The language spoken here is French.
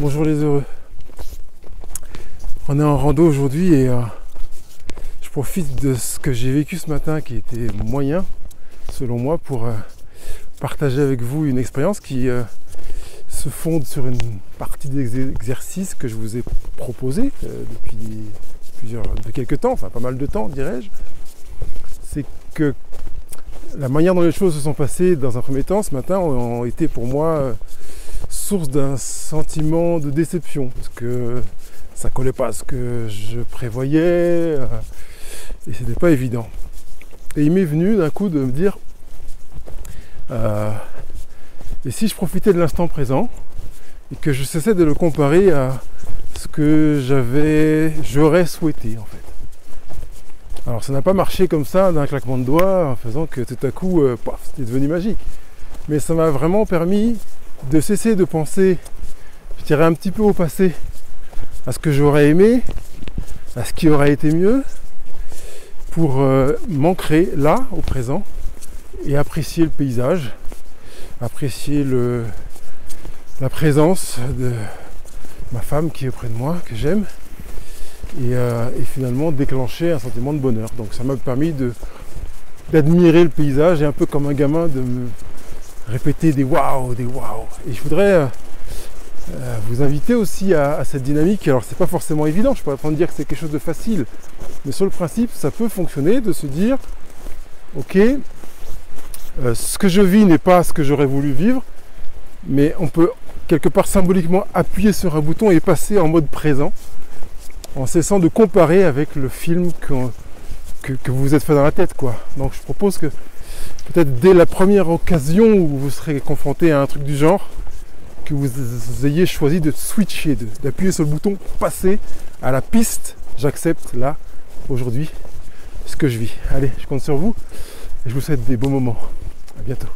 Bonjour les heureux. On est en rando aujourd'hui et euh, je profite de ce que j'ai vécu ce matin qui était moyen selon moi pour euh, partager avec vous une expérience qui euh, se fonde sur une partie des exercices que je vous ai proposé depuis plusieurs depuis quelques temps, enfin pas mal de temps dirais-je. C'est que la manière dont les choses se sont passées dans un premier temps ce matin ont été pour moi source d'un sentiment de déception parce que ça collait pas à ce que je prévoyais euh, et c'était pas évident. Et il m'est venu d'un coup de me dire euh, et si je profitais de l'instant présent et que je cessais de le comparer à ce que j'avais j'aurais souhaité en fait. Alors ça n'a pas marché comme ça d'un claquement de doigts en faisant que tout à coup euh, c'était devenu magique. Mais ça m'a vraiment permis de cesser de penser, je dirais un petit peu au passé, à ce que j'aurais aimé, à ce qui aurait été mieux, pour euh, m'ancrer là, au présent, et apprécier le paysage, apprécier la présence de ma femme qui est auprès de moi, que j'aime, et, euh, et, finalement déclencher un sentiment de bonheur. Donc ça m'a permis d'admirer le paysage et un peu comme un gamin de me répéter des waouh, des waouh. Et je voudrais euh, euh, vous inviter aussi à, cette dynamique. Alors c'est pas forcément évident, je suis pas de dire que c'est quelque chose de facile, mais sur le principe, ça peut fonctionner de se dire, ok, euh, ce que je vis n'est pas ce que j'aurais voulu vivre, mais on peut quelque part symboliquement appuyer sur un bouton et passer en mode présent, en cessant de comparer avec le film que, que, que vous vous êtes fait dans la tête, quoi. Donc je propose que peut-être dès la première occasion où vous serez confronté à un truc du genre, que vous ayez choisi de switcher, d'appuyer sur le bouton passer à la piste. J'accepte là, aujourd'hui, ce que je vis. Allez, je compte sur vous et je vous souhaite des beaux moments. À bientôt.